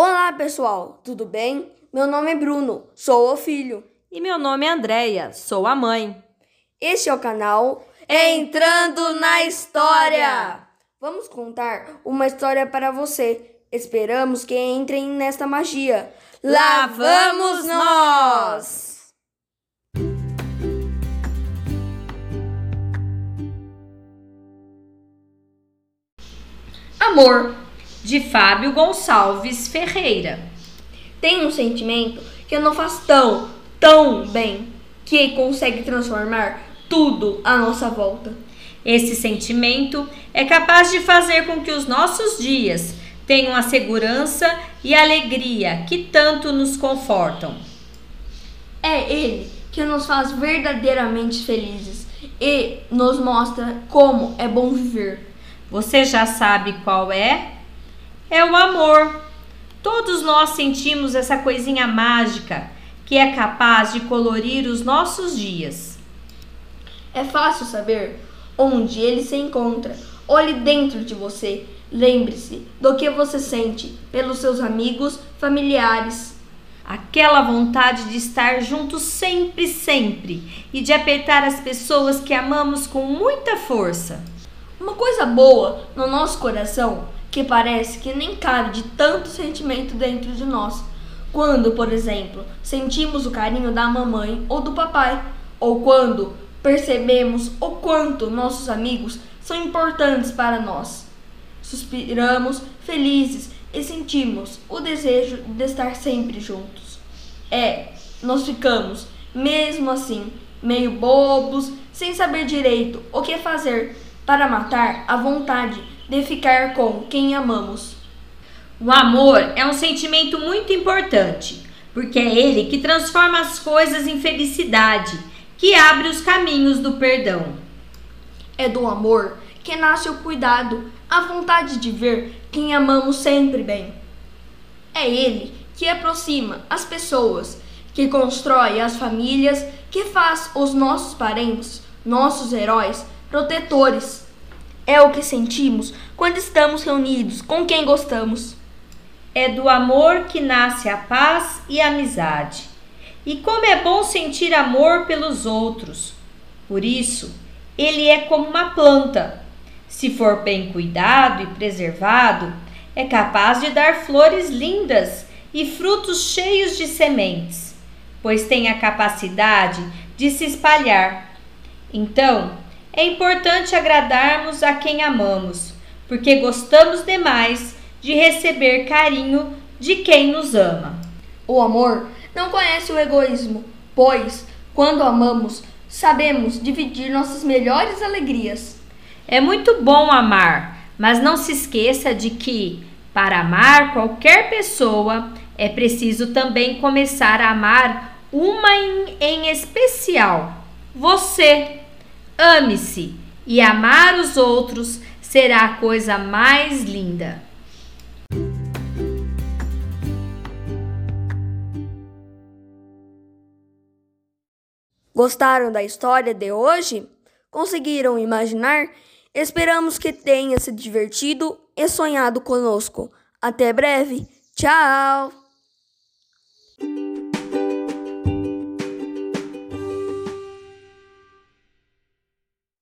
Olá, pessoal, tudo bem? Meu nome é Bruno, sou o filho. E meu nome é Andreia, sou a mãe. Este é o canal Entrando na História. Vamos contar uma história para você. Esperamos que entrem nesta magia. Lá vamos nós! Amor, de Fábio Gonçalves Ferreira. Tem um sentimento que não faz tão, tão bem que consegue transformar tudo à nossa volta. Esse sentimento é capaz de fazer com que os nossos dias tenham a segurança e a alegria que tanto nos confortam. É ele que nos faz verdadeiramente felizes e nos mostra como é bom viver. Você já sabe qual é? É o amor. Todos nós sentimos essa coisinha mágica que é capaz de colorir os nossos dias. É fácil saber onde ele se encontra. Olhe dentro de você. Lembre-se do que você sente pelos seus amigos, familiares. Aquela vontade de estar juntos sempre, sempre e de apertar as pessoas que amamos com muita força. Uma coisa boa no nosso coração que parece que nem cabe de tanto sentimento dentro de nós. Quando, por exemplo, sentimos o carinho da mamãe ou do papai, ou quando percebemos o quanto nossos amigos são importantes para nós. Suspiramos felizes e sentimos o desejo de estar sempre juntos. É, nós ficamos, mesmo assim, meio bobos, sem saber direito o que fazer para matar a vontade de ficar com quem amamos. O amor é um sentimento muito importante, porque é ele que transforma as coisas em felicidade, que abre os caminhos do perdão. É do amor que nasce o cuidado, a vontade de ver quem amamos sempre bem. É ele que aproxima as pessoas, que constrói as famílias, que faz os nossos parentes, nossos heróis, protetores. É o que sentimos quando estamos reunidos com quem gostamos. É do amor que nasce a paz e a amizade. E como é bom sentir amor pelos outros. Por isso, ele é como uma planta. Se for bem cuidado e preservado, é capaz de dar flores lindas e frutos cheios de sementes, pois tem a capacidade de se espalhar. Então, é importante agradarmos a quem amamos, porque gostamos demais de receber carinho de quem nos ama. O amor não conhece o egoísmo, pois, quando amamos, sabemos dividir nossas melhores alegrias. É muito bom amar, mas não se esqueça de que, para amar qualquer pessoa, é preciso também começar a amar uma em, em especial: você. Ame-se e amar os outros será a coisa mais linda. Gostaram da história de hoje? Conseguiram imaginar? Esperamos que tenha se divertido e sonhado conosco. Até breve. Tchau!